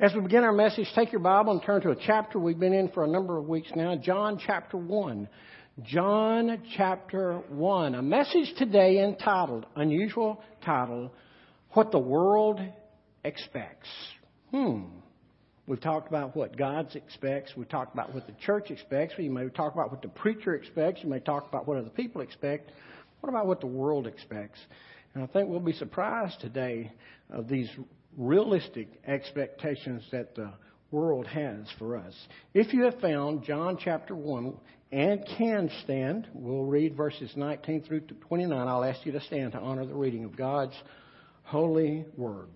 As we begin our message, take your Bible and turn to a chapter we've been in for a number of weeks now, John chapter 1. John chapter 1. A message today entitled, unusual title, What the World Expects. Hmm. We've talked about what God expects. We've talked about what the church expects. You may talk about what the preacher expects. You may talk about what other people expect. What about what the world expects? And I think we'll be surprised today of these realistic expectations that the world has for us. If you have found John chapter 1 and can stand, we'll read verses 19 through 29. I'll ask you to stand to honor the reading of God's holy word.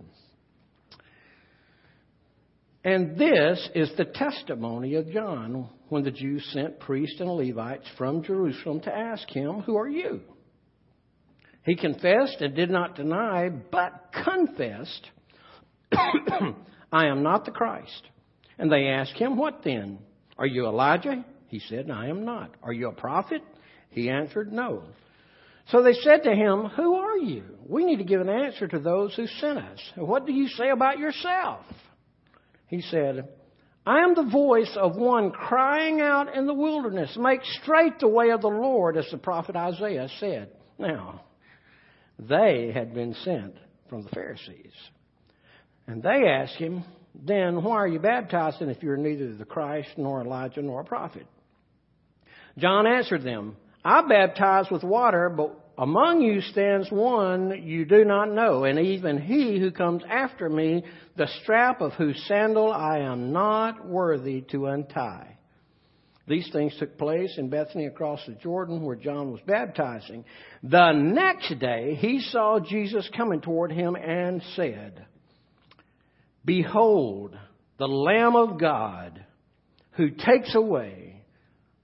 And this is the testimony of John when the Jews sent priests and Levites from Jerusalem to ask him, Who are you? He confessed and did not deny, but confessed I am not the Christ. And they asked him, What then? Are you Elijah? He said, I am not. Are you a prophet? He answered, No. So they said to him, Who are you? We need to give an answer to those who sent us. What do you say about yourself? He said, I am the voice of one crying out in the wilderness, Make straight the way of the Lord, as the prophet Isaiah said. Now, they had been sent from the Pharisees. And they asked him, Then why are you baptizing if you're neither the Christ, nor Elijah, nor a prophet? John answered them, I baptize with water, but among you stands one you do not know, and even he who comes after me, the strap of whose sandal I am not worthy to untie. These things took place in Bethany across the Jordan where John was baptizing. The next day he saw Jesus coming toward him and said, Behold, the Lamb of God who takes away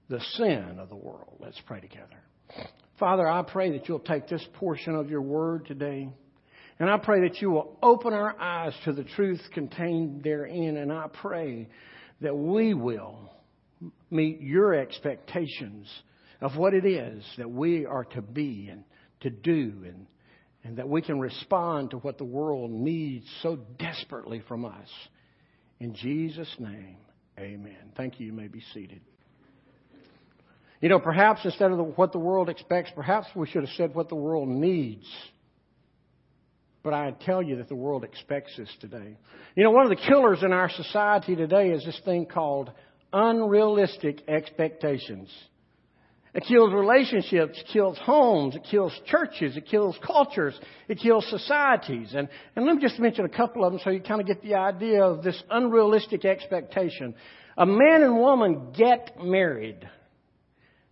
the sin of the world. Let's pray together. Father, I pray that you'll take this portion of your word today. And I pray that you will open our eyes to the truth contained therein. And I pray that we will meet your expectations of what it is that we are to be and to do and and that we can respond to what the world needs so desperately from us. In Jesus' name, amen. Thank you. You may be seated. You know, perhaps instead of the, what the world expects, perhaps we should have said what the world needs. But I tell you that the world expects this today. You know, one of the killers in our society today is this thing called unrealistic expectations. It kills relationships, it kills homes, it kills churches, it kills cultures, it kills societies. And, and let me just mention a couple of them so you kind of get the idea of this unrealistic expectation. A man and woman get married.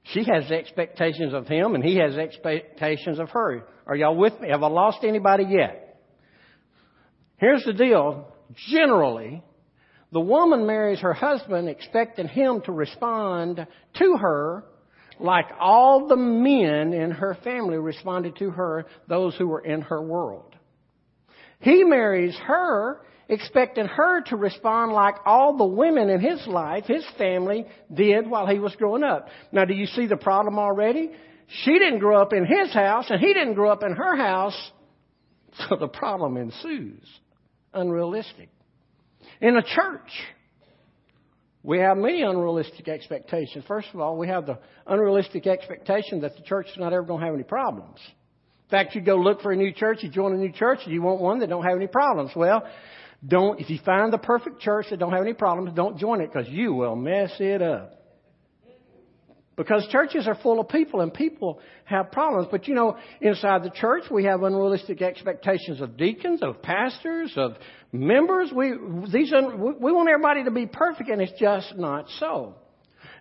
She has expectations of him and he has expectations of her. Are y'all with me? Have I lost anybody yet? Here's the deal. Generally, the woman marries her husband expecting him to respond to her like all the men in her family responded to her, those who were in her world. He marries her expecting her to respond like all the women in his life, his family, did while he was growing up. Now, do you see the problem already? She didn't grow up in his house, and he didn't grow up in her house, so the problem ensues. Unrealistic. In a church, we have many unrealistic expectations. First of all, we have the unrealistic expectation that the church is not ever going to have any problems. In fact, you go look for a new church, you join a new church, and you want one that don't have any problems. Well, don't, if you find the perfect church that don't have any problems, don't join it because you will mess it up. Because churches are full of people and people have problems. But you know, inside the church we have unrealistic expectations of deacons, of pastors, of members. We, these, we want everybody to be perfect and it's just not so.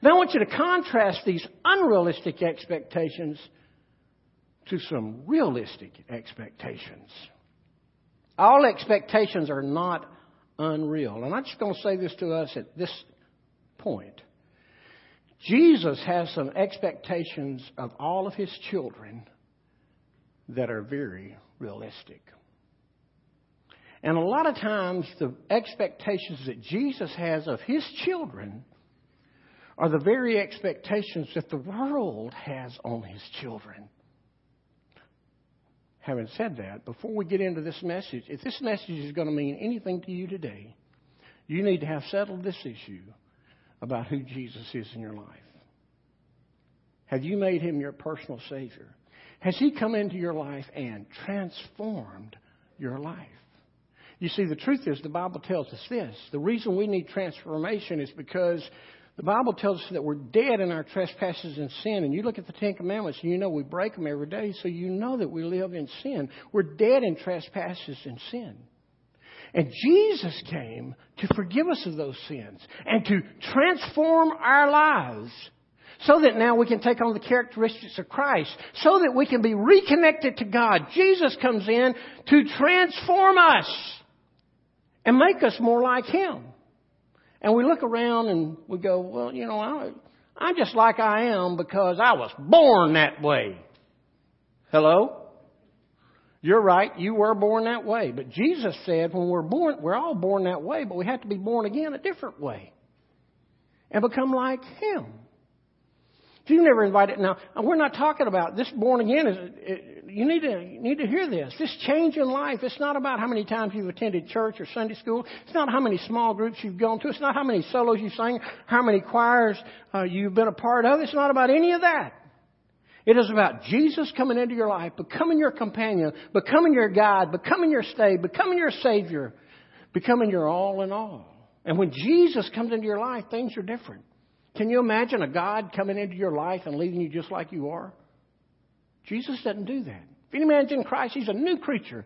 Now I want you to contrast these unrealistic expectations to some realistic expectations. All expectations are not unreal. And I'm just going to say this to us at this point. Jesus has some expectations of all of his children that are very realistic. And a lot of times, the expectations that Jesus has of his children are the very expectations that the world has on his children. Having said that, before we get into this message, if this message is going to mean anything to you today, You need to have settled this issue about who Jesus is in your life. Have you made him your personal Savior? Has he come into your life and transformed your life? You see, the truth is, the Bible tells us this. The reason we need transformation is because the Bible tells us that we're dead in our trespasses and sin. And you look at the Ten Commandments and you know we break them every day, so you know that we live in sin. We're dead in trespasses and sin. And Jesus came to forgive us of those sins and to transform our lives so that now we can take on the characteristics of Christ, so that we can be reconnected to God. Jesus comes in to transform us and make us more like Him. And we look around and we go, well, you know, I, I'm just like I am because I was born that way. Hello? You're right, you were born that way. But Jesus said when we're born, we're all born that way, but we have to be born again a different way. And become like Him. If you never invited, now we're not talking about this born again. Is it, you need to you need to hear this. This change in life. It's not about how many times you've attended church or Sunday school. It's not how many small groups you've gone to. It's not how many solos you sang, how many choirs uh, you've been a part of. It's not about any of that. It is about Jesus coming into your life, becoming your companion, becoming your guide, becoming your stay, becoming your savior, becoming your all in all. And when Jesus comes into your life, things are different. Can you imagine a God coming into your life and leaving you just like you are? Jesus doesn't do that. If any man's in Christ, he's a new creature.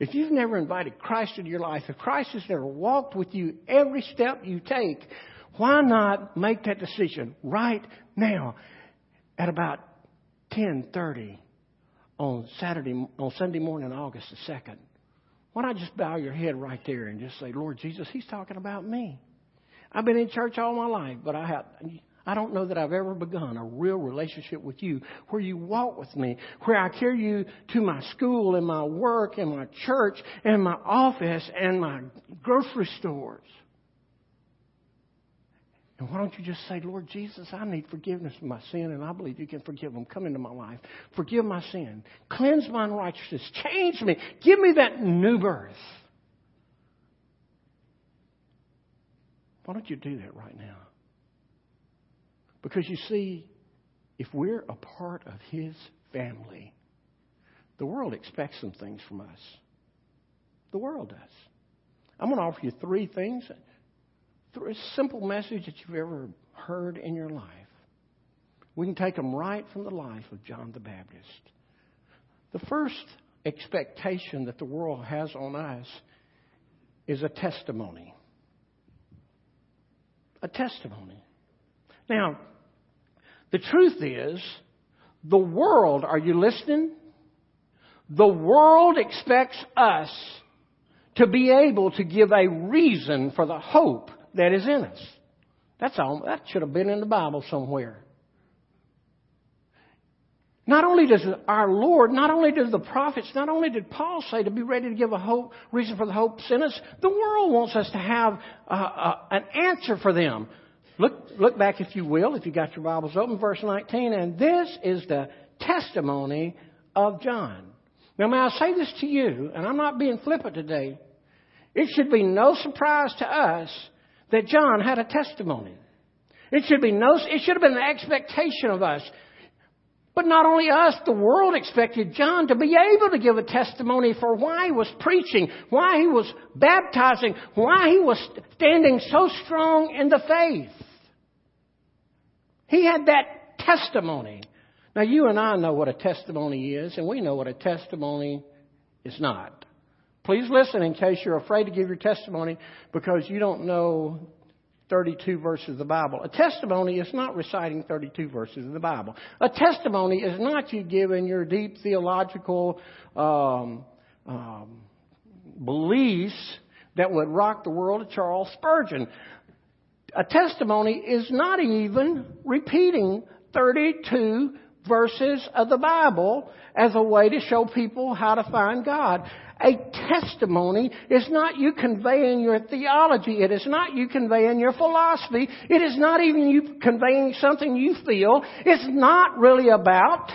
If you've never invited Christ into your life, if Christ has never walked with you every step you take, why not make that decision right now at about 10:30 on Saturday on Sunday morning, August the 2nd? Why not just bow your head right there and just say, "Lord Jesus, he's talking about me." I've been in church all my life, but I have, I don't know that I've ever begun a real relationship with you where you walk with me, where I carry you to my school and my work and my church and my office and my grocery stores. And why don't you just say, Lord Jesus, I need forgiveness of my sin, and I believe you can forgive them. Come into my life. Forgive my sin. Cleanse my unrighteousness. Change me. Give me that new birth. Why don't you do that right now? Because you see, if we're a part of His family, the world expects some things from us. The world does. I'm going to offer you three things, a simple message that you've ever heard in your life. We can take them right from the life of John the Baptist. The first expectation that the world has on us is a testimony a testimony. Now, the truth is, the world, are you listening? The world expects us to be able to give a reason for the hope that is in us. That's all. That should have been in the Bible somewhere. Not only does our Lord, not only do the prophets, not only did Paul say to be ready to give a hope, reason for the hope in us, the world wants us to have uh, uh, an answer for them. Look, look back, if you will, if you got your Bibles open, verse 19, and this is the testimony of John. Now, may I say this to you, and I'm not being flippant today. It should be no surprise to us that John had a testimony. It should be no, it should have been the expectation of us but not only us, the world expected John to be able to give a testimony for why he was preaching, why he was baptizing, why he was standing so strong in the faith. He had that testimony. Now, you and I know what a testimony is, and we know what a testimony is not. Please listen in case you're afraid to give your testimony because you don't know 32 verses of the Bible. A testimony is not reciting 32 verses of the Bible. A testimony is not you giving your deep theological um, um, beliefs that would rock the world of Charles Spurgeon. A testimony is not even repeating 32 verses of the Bible as a way to show people how to find God. A testimony is not you conveying your theology. It is not you conveying your philosophy. It is not even you conveying something you feel. It's not really about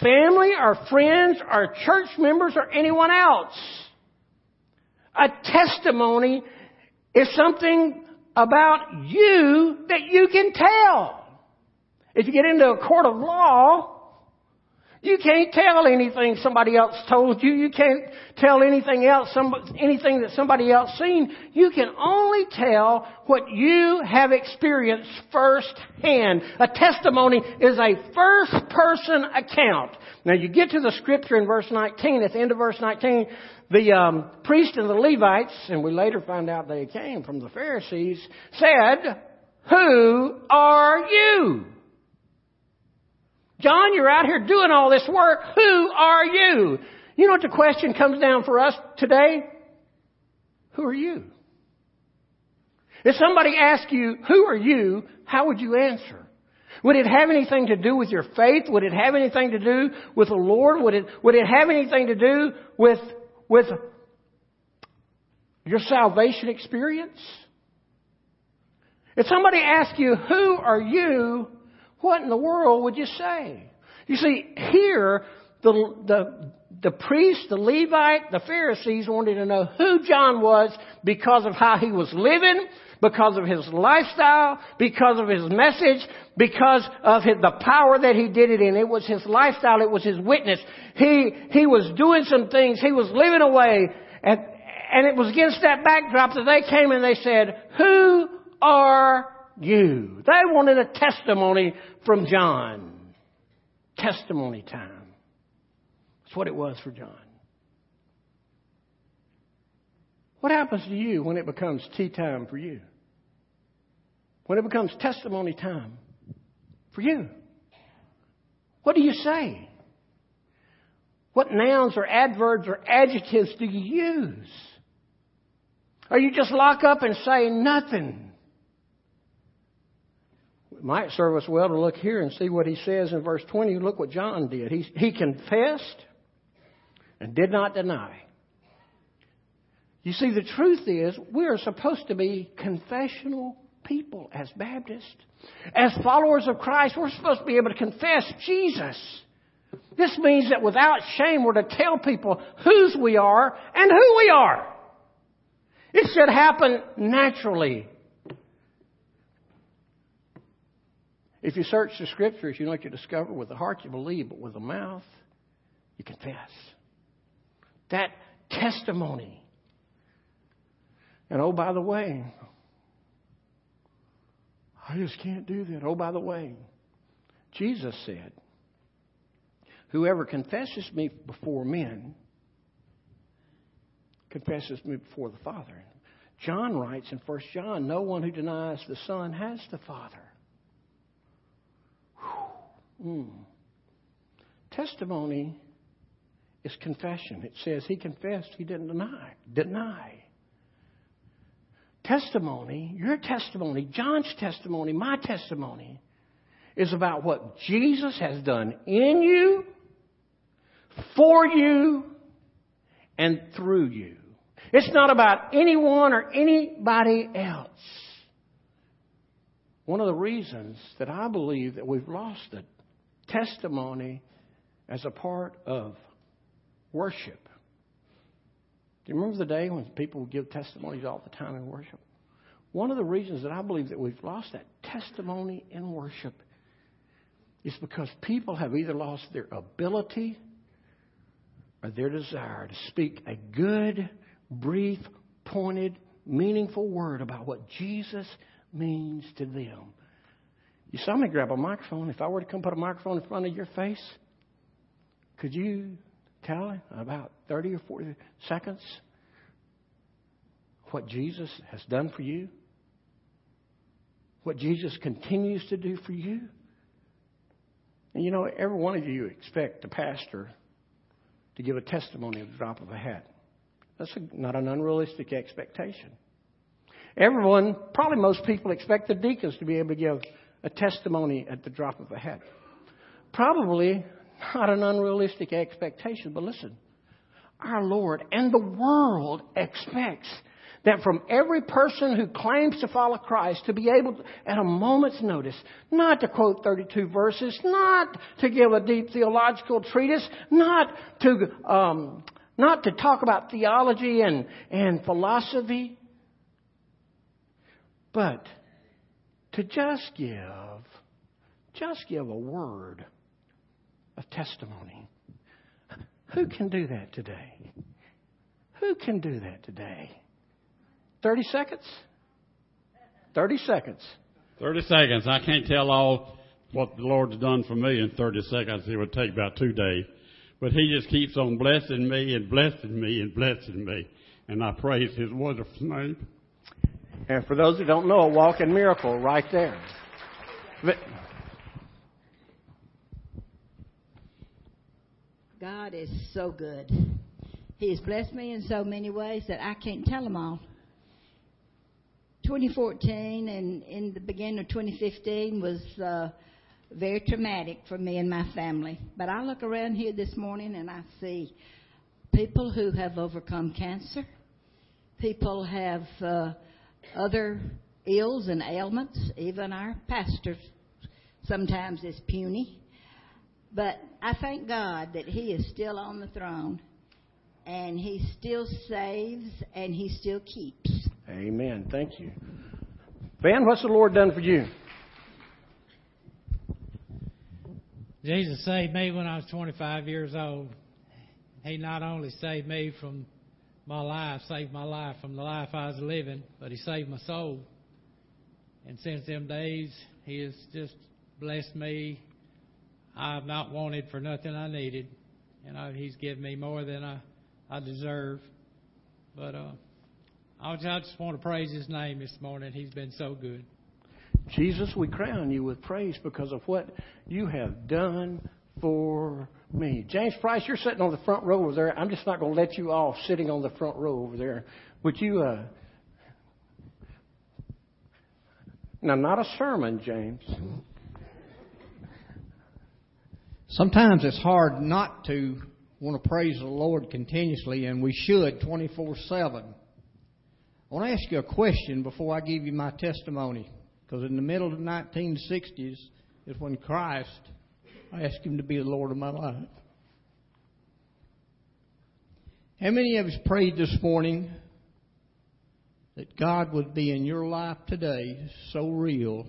family or friends or church members or anyone else. A testimony is something about you that you can tell. If you get into a court of law, you can't tell anything somebody else told you. You can't tell anything else, anything that somebody else seen. You can only tell what you have experienced firsthand. A testimony is a first person account. Now you get to the scripture in verse 19, at the end of verse 19, the um, priest and the Levites, and we later find out they came from the Pharisees, said, Who are you? John, you're out here doing all this work. Who are you? You know what the question comes down for us today? Who are you? If somebody asked you, who are you, how would you answer? Would it have anything to do with your faith? Would it have anything to do with the Lord? Would it, would it have anything to do with, with your salvation experience? If somebody asked you, who are you? What in the world would you say? You see, here, the, the, the priest, the Levite, the Pharisees wanted to know who John was because of how he was living, because of his lifestyle, because of his message, because of his, the power that he did it in. It was his lifestyle, it was his witness. He, he was doing some things, he was living away, and, and it was against that backdrop that they came and they said, who are you. They wanted a testimony from John. Testimony time. That's what it was for John. What happens to you when it becomes tea time for you? When it becomes testimony time for you? What do you say? What nouns or adverbs or adjectives do you use? Or you just lock up and say nothing? Might serve us well to look here and see what he says in verse 20. Look what John did. He, he confessed and did not deny. You see, the truth is, we are supposed to be confessional people as Baptists. As followers of Christ, we're supposed to be able to confess Jesus. This means that without shame, we're to tell people whose we are and who we are. It should happen naturally. If you search the scriptures, you know what you discover? With the heart you believe, but with the mouth you confess. That testimony. And oh, by the way, I just can't do that. Oh, by the way, Jesus said, Whoever confesses me before men confesses me before the Father. John writes in 1 John, No one who denies the Son has the Father. Mm. Testimony is confession. It says he confessed, he didn't deny. Deny. Testimony, your testimony, John's testimony, my testimony, is about what Jesus has done in you, for you, and through you. It's not about anyone or anybody else. One of the reasons that I believe that we've lost it testimony as a part of worship. Do you remember the day when people would give testimonies all the time in worship? One of the reasons that I believe that we've lost that testimony in worship is because people have either lost their ability or their desire to speak a good, brief, pointed, meaningful word about what Jesus means to them. You saw me grab a microphone. If I were to come put a microphone in front of your face, could you tell in about 30 or 40 seconds what Jesus has done for you? What Jesus continues to do for you? And you know, every one of you expect the pastor to give a testimony at the drop of a hat. That's a, not an unrealistic expectation. Everyone, probably most people, expect the deacons to be able to give a testimony at the drop of a hat. Probably not an unrealistic expectation, but listen, our Lord and the world expects that from every person who claims to follow Christ to be able to, at a moment's notice, not to quote 32 verses, not to give a deep theological treatise, not to, um, not to talk about theology and, and philosophy, But to just give, just give a word of testimony. Who can do that today? Who can do that today? 30 seconds? 30 seconds. 30 seconds. I can't tell all what the Lord's done for me in 30 seconds. It would take about two days. But He just keeps on blessing me and blessing me and blessing me. And I praise His wonderful name. And for those who don't know, a walking miracle right there. But God is so good. He has blessed me in so many ways that I can't tell them all. 2014 and in the beginning of 2015 was uh, very traumatic for me and my family. But I look around here this morning and I see people who have overcome cancer, people have uh, other ills and ailments. Even our pastor sometimes is puny. But I thank God that He is still on the throne and He still saves and He still keeps. Amen. Thank you. Ben, what's the Lord done for you? Jesus saved me when I was 25 years old. He not only saved me from my life, saved my life from the life I was living, but He saved my soul. And since them days, He has just blessed me. I've not wanted for nothing I needed. and know, He's given me more than I, I deserve. But uh, I just want to praise His name this morning. He's been so good. Jesus, we crown you with praise because of what you have done for me. James Price, you're sitting on the front row over there. I'm just not going to let you off sitting on the front row over there. Would you, uh, now not a sermon, James. Sometimes it's hard not to want to praise the Lord continuously, and we should 24 7. I want to ask you a question before I give you my testimony. Because in the middle of the 1960s is when Christ, I ask Him to be the Lord of my life. How many of us prayed this morning that God would be in your life today so real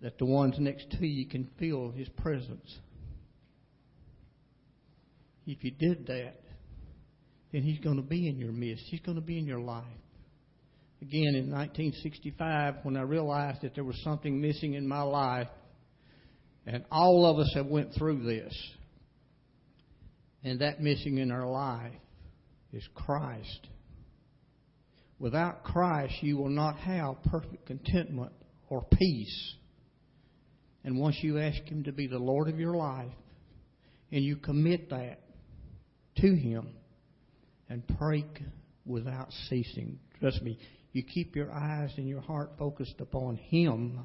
that the ones next to you can feel His presence? If you did that, then He's going to be in your midst. He's going to be in your life again in 1965 when I realized that there was something missing in my life. And all of us have went through this. And that missing in our life is Christ. Without Christ, you will not have perfect contentment or peace. And once you ask Him to be the Lord of your life, and you commit that to Him, and pray without ceasing. Trust me, you keep your eyes and your heart focused upon Him,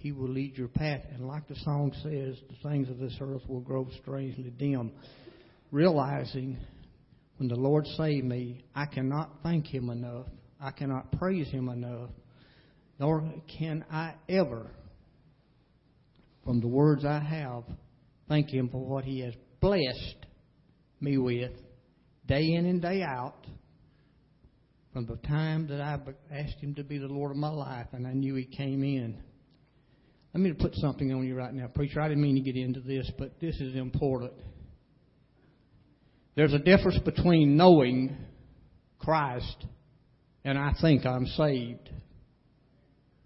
He will lead your path. And like the song says, the things of this earth will grow strangely dim. Realizing when the Lord saved me, I cannot thank Him enough. I cannot praise Him enough. Nor can I ever, from the words I have, thank Him for what He has blessed me with day in and day out from the time that I asked Him to be the Lord of my life and I knew He came in. Let me put something on you right now, preacher. I didn't mean to get into this, but this is important. There's a difference between knowing Christ and I think I'm saved.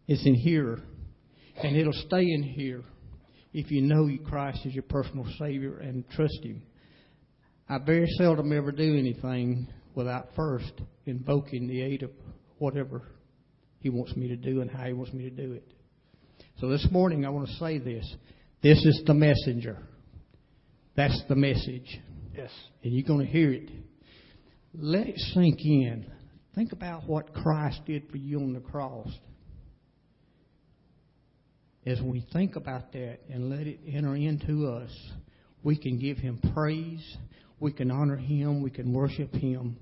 It's in here, and it'll stay in here if you know Christ is your personal Savior and trust Him. I very seldom ever do anything without first invoking the aid of whatever He wants me to do and how He wants me to do it. So this morning I want to say this. This is the messenger. That's the message. Yes. And you're going to hear it. Let it sink in. Think about what Christ did for you on the cross. As we think about that and let it enter into us, we can give Him praise, we can honor Him, we can worship Him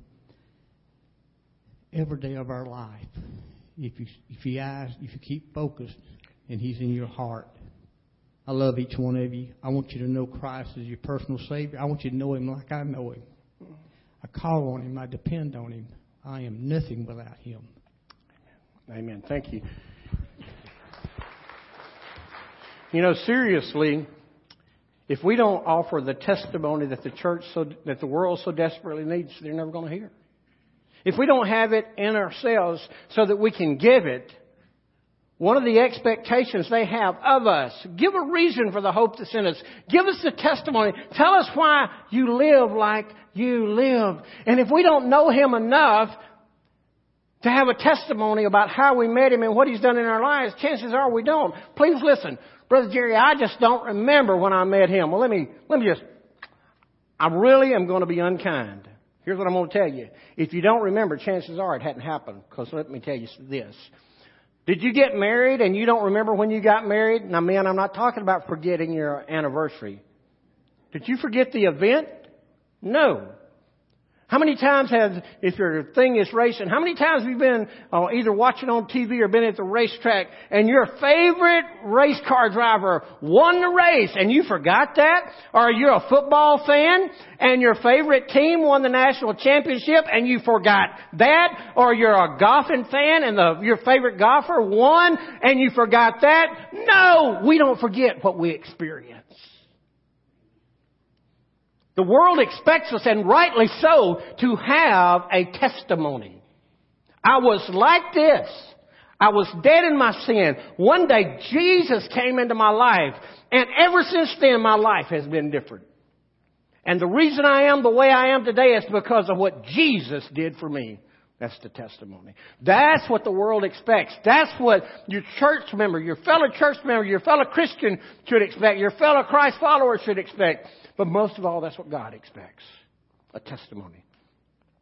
every day of our life. If you if you eyes if you keep focused and He's in your heart. I love each one of you. I want you to know Christ as your personal Savior. I want you to know Him like I know Him. I call on Him. I depend on Him. I am nothing without Him. Amen. Thank you. You know, seriously, if we don't offer the testimony that the church so that the world so desperately needs, they're never going to hear. If we don't have it in ourselves so that we can give it, one of the expectations they have of us, give a reason for the hope that's in us. Give us the testimony. Tell us why you live like you live. And if we don't know Him enough to have a testimony about how we met Him and what He's done in our lives, chances are we don't. Please listen. Brother Jerry, I just don't remember when I met him. Well, let me, let me just, I really am going to be unkind. Here's what I'm going to tell you. If you don't remember, chances are it hadn't happened. Because let me tell you this. Did you get married and you don't remember when you got married? Now, man, I'm not talking about forgetting your anniversary. Did you forget the event? No. How many times have, if your thing is racing, how many times have you been uh, either watching on TV or been at the racetrack and your favorite race car driver won the race and you forgot that? Or you're a football fan and your favorite team won the national championship and you forgot that? Or you're a golfing fan and the, your favorite golfer won and you forgot that? No! We don't forget what we experience. The world expects us, and rightly so, to have a testimony. I was like this. I was dead in my sin. One day Jesus came into my life, and ever since then my life has been different. And the reason I am the way I am today is because of what Jesus did for me. That's the testimony. That's what the world expects. That's what your church member, your fellow church member, your fellow Christian should expect. Your fellow Christ follower should expect. But most of all, that's what God expects a testimony.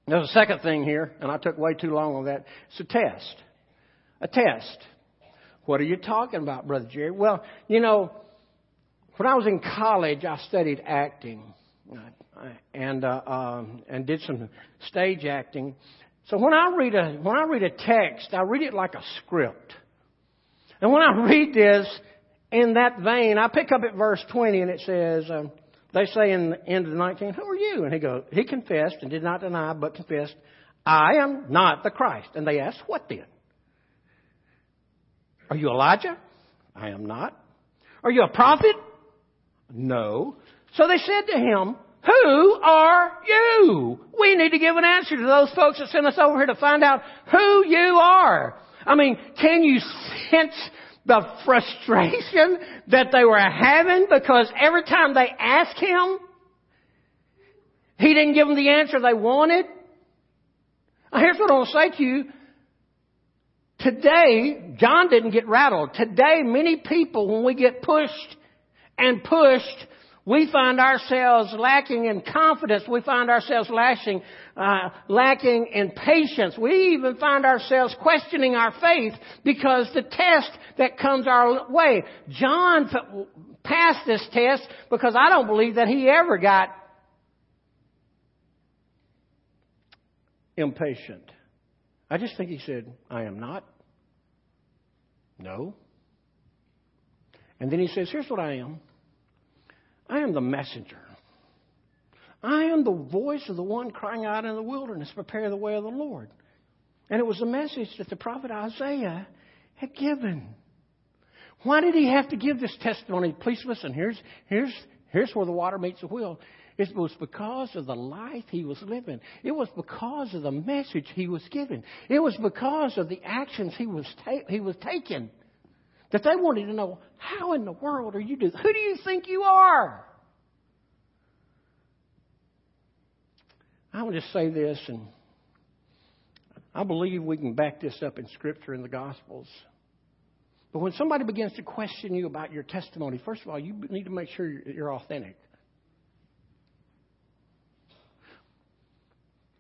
There's a second thing here, and I took way too long on that. It's a test. A test. What are you talking about, Brother Jerry? Well, you know, when I was in college, I studied acting and uh, um, and did some stage acting. So when I read a when I read a text, I read it like a script. And when I read this in that vein, I pick up at verse 20 and it says, um, they say in the end of the 19, who are you? And he goes, he confessed and did not deny, but confessed, I am not the Christ. And they asked, what then? Are you Elijah? I am not. Are you a prophet? No. So they said to him, who are you? We need to give an answer to those folks that sent us over here to find out who you are. I mean, can you sense the frustration that they were having because every time they asked him, he didn't give them the answer they wanted. Here's what I want to say to you. Today, John didn't get rattled. Today, many people, when we get pushed and pushed, we find ourselves lacking in confidence. We find ourselves lacking, uh, lacking in patience. We even find ourselves questioning our faith because the test that comes our way. John passed this test because I don't believe that he ever got impatient. I just think he said, I am not. No. And then he says, Here's what I am. I am the messenger. I am the voice of the one crying out in the wilderness, prepare the way of the Lord. And it was a message that the prophet Isaiah had given. Why did he have to give this testimony? Please listen. Here's, here's, here's where the water meets the wheel. It was because of the life he was living. It was because of the message he was giving. It was because of the actions he was, ta- he was taking that they wanted to know how in the world are you doing? Who do you think you are? I will just say this, and I believe we can back this up in Scripture and the Gospels. But when somebody begins to question you about your testimony, first of all, you need to make sure you're authentic.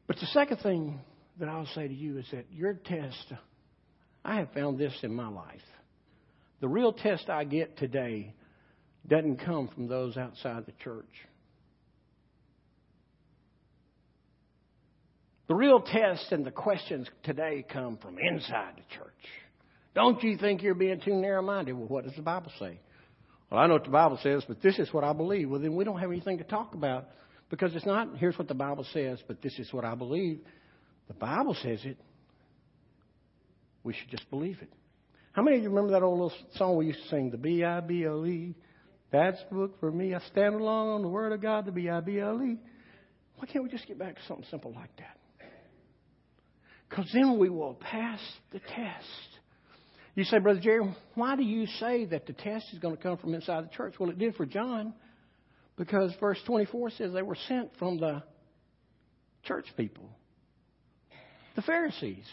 But the second thing that I'll say to you is that your test, I have found this in my life. The real test I get today doesn't come from those outside the church. The real test and the questions today come from inside the church. Don't you think you're being too narrow minded? Well, what does the Bible say? Well, I know what the Bible says, but this is what I believe. Well, then we don't have anything to talk about because it's not, here's what the Bible says, but this is what I believe. The Bible says it. we should just believe it. How many of you remember that old little song we used to sing, the B I B L E? That's the book for me. I stand alone on the Word of God, the B I B L E. Why can't we just get back to something simple like that? Because then we will pass the test. You say, Brother Jerry, why do you say that the test is going to come from inside the church? Well, it did for John because verse 24 says they were sent from the church people, the Pharisees,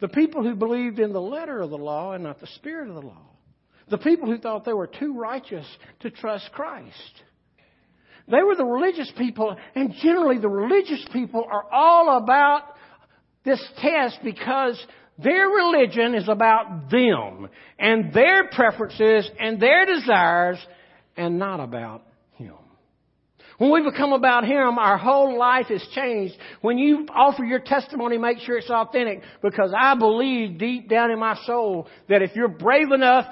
the people who believed in the letter of the law and not the spirit of the law, the people who thought they were too righteous to trust Christ. They were the religious people, and generally the religious people are all about this test because their religion is about them and their preferences and their desires and not about. When we become about Him, our whole life is changed. When you offer your testimony, make sure it's authentic because I believe deep down in my soul that if you're brave enough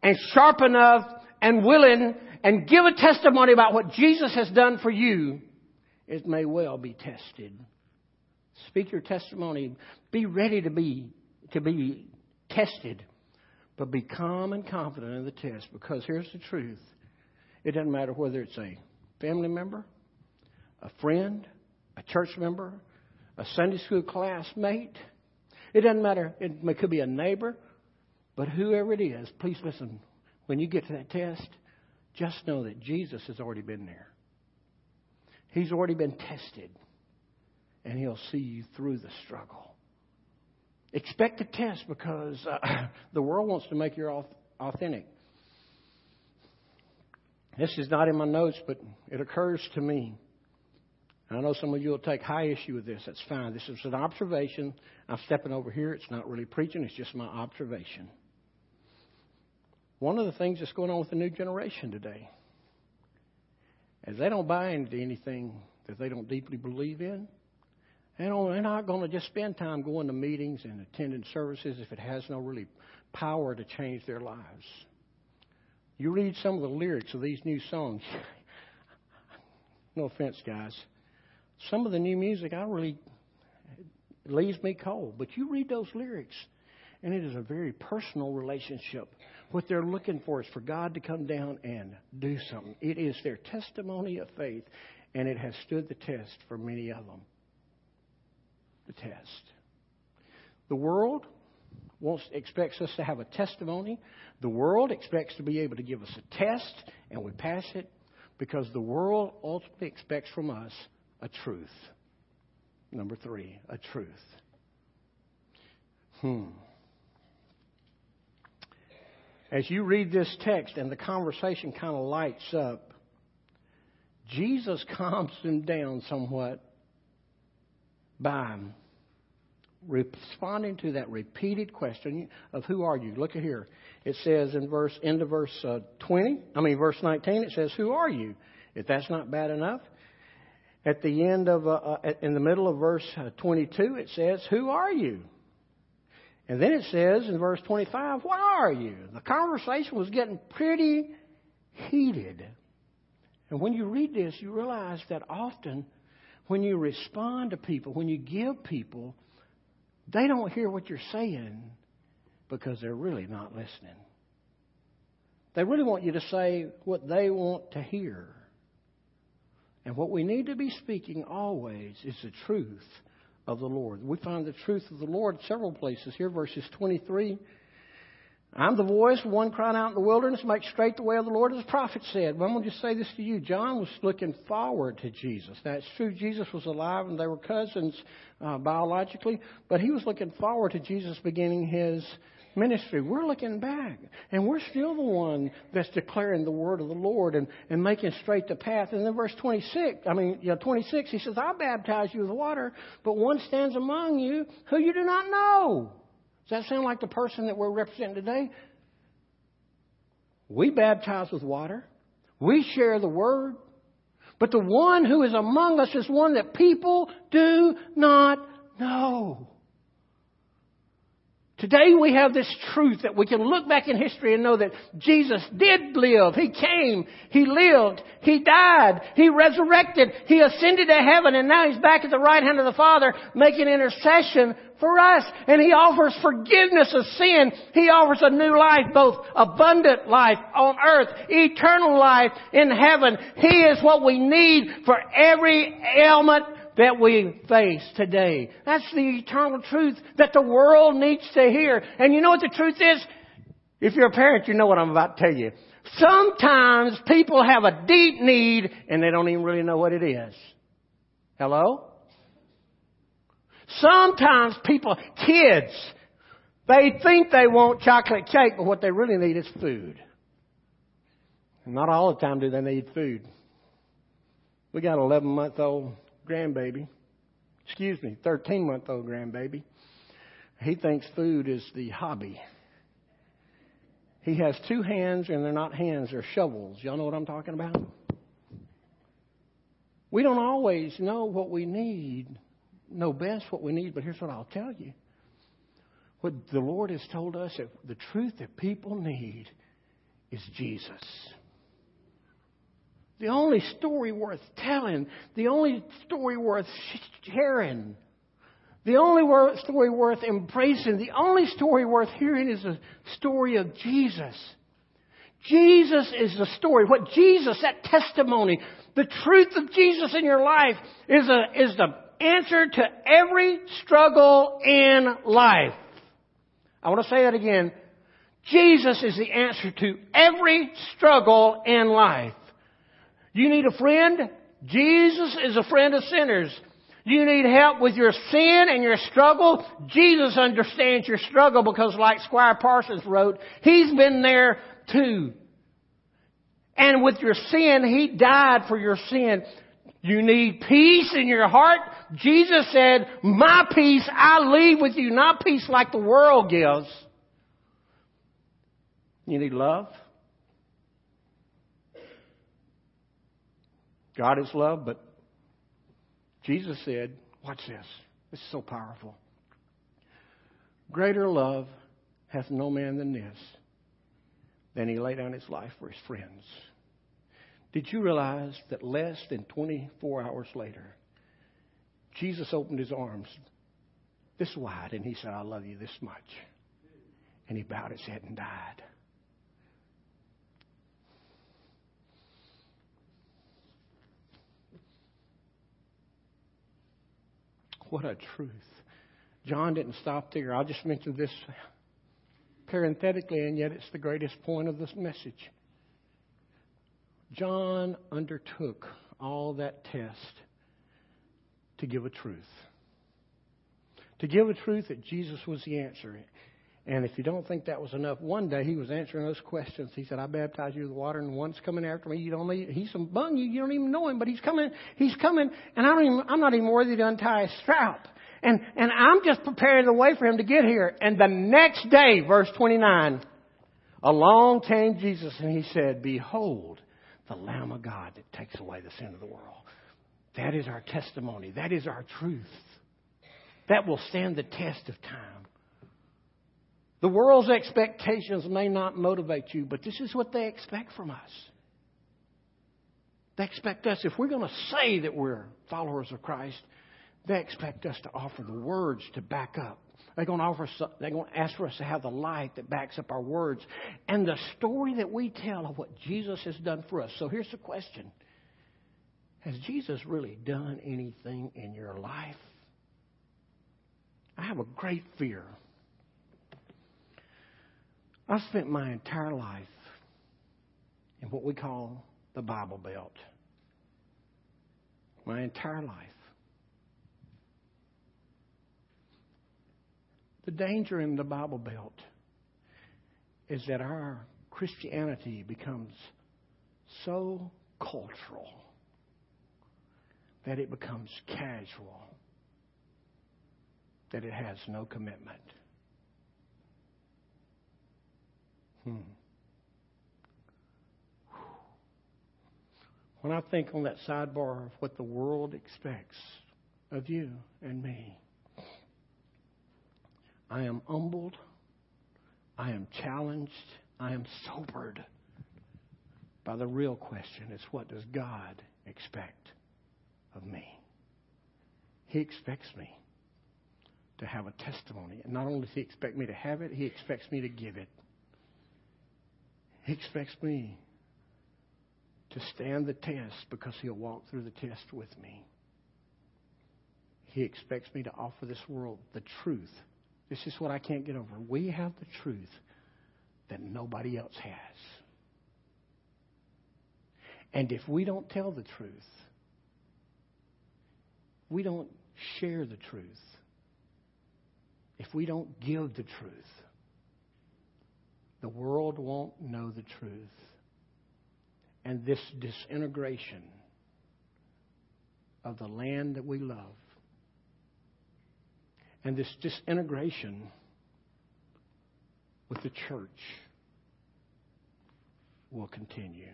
and sharp enough and willing and give a testimony about what Jesus has done for you, it may well be tested. Speak your testimony. Be ready to be to be tested, but be calm and confident in the test because here's the truth. It doesn't matter whether it's a family member, a friend, a church member, a Sunday school classmate. It doesn't matter. It could be a neighbor, but whoever it is, please listen. When you get to that test, just know that Jesus has already been there. He's already been tested, and He'll see you through the struggle. Expect a test because uh, the world wants to make you authentic. This is not in my notes, but it occurs to me. I know some of you will take high issue with this. That's fine. This is an observation. I'm stepping over here. It's not really preaching, it's just my observation. One of the things that's going on with the new generation today is they don't buy into anything that they don't deeply believe in. And they're not going to just spend time going to meetings and attending services if it has no really power to change their lives. You read some of the lyrics of these new songs. no offense, guys. Some of the new music, I really leaves me cold. But you read those lyrics, and it is a very personal relationship. What they're looking for is for God to come down and do something. It is their testimony of faith, and it has stood the test for many of them the test. The world wants, expects us to have a testimony. The world expects to be able to give us a test, and we pass it because the world ultimately expects from us a truth. Number three, a truth. Hmm. As you read this text and the conversation kind of lights up, Jesus calms them down somewhat by responding to that repeated question of who are you. Look at here. It says in verse end of verse uh, 20, I mean verse 19, it says, "Who are you?" If that's not bad enough, at the end of uh, uh, in the middle of verse uh, 22, it says, "Who are you?" And then it says in verse 25, "What are you?" The conversation was getting pretty heated. And when you read this, you realize that often when you respond to people, when you give people, they don't hear what you're saying because they're really not listening. They really want you to say what they want to hear. And what we need to be speaking always is the truth of the Lord. We find the truth of the Lord several places here, verses 23 I'm the voice one crying out in the wilderness, make straight the way of the Lord, as the prophet said. But I'm going to just say this to you. John was looking forward to Jesus. Now, it's true, Jesus was alive and they were cousins uh, biologically, but he was looking forward to Jesus beginning his ministry. We're looking back, and we're still the one that's declaring the word of the Lord and, and making straight the path. And then verse 26, I mean, you know, 26, he says, I baptize you with water, but one stands among you who you do not know. Does that sound like the person that we're representing today? We baptize with water. We share the word. But the one who is among us is one that people do not know. Today we have this truth that we can look back in history and know that Jesus did live. He came. He lived. He died. He resurrected. He ascended to heaven and now he's back at the right hand of the Father making intercession for us. And He offers forgiveness of sin. He offers a new life, both abundant life on earth, eternal life in heaven. He is what we need for every ailment that we face today. That's the eternal truth that the world needs to hear. And you know what the truth is? If you're a parent, you know what I'm about to tell you. Sometimes people have a deep need and they don't even really know what it is. Hello? Sometimes people, kids, they think they want chocolate cake, but what they really need is food. Not all the time do they need food. We got an 11 month old grandbaby, excuse me, 13 month old grandbaby. He thinks food is the hobby. He has two hands, and they're not hands, they're shovels. Y'all know what I'm talking about? We don't always know what we need, know best what we need, but here's what I'll tell you. What the Lord has told us that the truth that people need is Jesus. The only story worth telling, the only story worth sharing the only story worth embracing, the only story worth hearing is the story of Jesus. Jesus is the story. What Jesus, that testimony, the truth of Jesus in your life is, a, is the answer to every struggle in life. I want to say that again. Jesus is the answer to every struggle in life. You need a friend? Jesus is a friend of sinners. You need help with your sin and your struggle. Jesus understands your struggle because like Squire Parsons wrote, He's been there too. And with your sin, He died for your sin. You need peace in your heart. Jesus said, my peace I leave with you, not peace like the world gives. You need love. God is love, but Jesus said, Watch this. This is so powerful. Greater love hath no man than this, than he lay down his life for his friends. Did you realize that less than 24 hours later, Jesus opened his arms this wide and he said, I love you this much. And he bowed his head and died. What a truth. John didn't stop there. I'll just mention this parenthetically, and yet it's the greatest point of this message. John undertook all that test to give a truth. To give a truth that Jesus was the answer. And if you don't think that was enough, one day he was answering those questions. He said, I baptize you with water, and one's coming after me. You don't need, he's some bung you, you don't even know him, but he's coming, he's coming, and I don't even, I'm not even worthy to untie his strap. And, and I'm just preparing the way for him to get here. And the next day, verse 29, along came Jesus and he said, Behold, the Lamb of God that takes away the sin of the world. That is our testimony. That is our truth. That will stand the test of time. The world's expectations may not motivate you, but this is what they expect from us. They expect us, if we're going to say that we're followers of Christ, they expect us to offer the words to back up. They're going to offer. They're going to ask for us to have the light that backs up our words and the story that we tell of what Jesus has done for us. So here's the question: Has Jesus really done anything in your life? I have a great fear I spent my entire life in what we call the Bible Belt. My entire life. The danger in the Bible Belt is that our Christianity becomes so cultural that it becomes casual, that it has no commitment. Hmm. When I think on that sidebar of what the world expects of you and me, I am humbled, I am challenged, I am sobered by the real question is what does God expect of me? He expects me to have a testimony. And not only does He expect me to have it, He expects me to give it. He expects me to stand the test because He'll walk through the test with me. He expects me to offer this world the truth. This is what I can't get over. We have the truth that nobody else has. And if we don't tell the truth, we don't share the truth, if we don't give the truth, the world won't know the truth. And this disintegration of the land that we love, and this disintegration with the church will continue.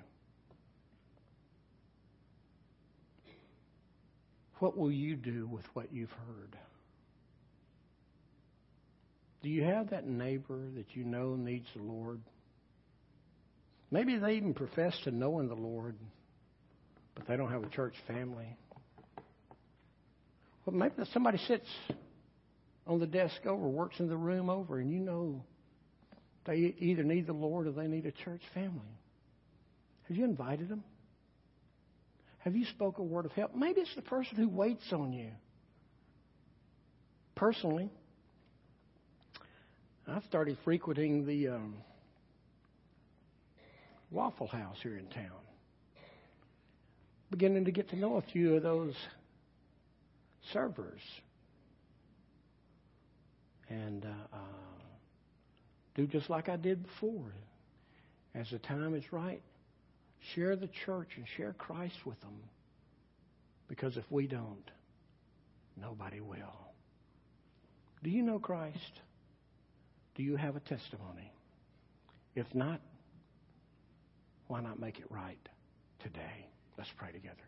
What will you do with what you've heard? Do you have that neighbor that you know needs the Lord? Maybe they even profess to knowing the Lord, but they don't have a church family. Well, maybe somebody sits on the desk over, works in the room over, and you know they either need the Lord or they need a church family. Have you invited them? Have you spoke a word of help? Maybe it's the person who waits on you. Personally, I've started frequenting the um, Waffle House here in town. Beginning to get to know a few of those servers. And uh, uh, do just like I did before. As the time is right, share the church and share Christ with them. Because if we don't, nobody will. Do you know Christ? Do you have a testimony? If not, why not make it right today? Let's pray together.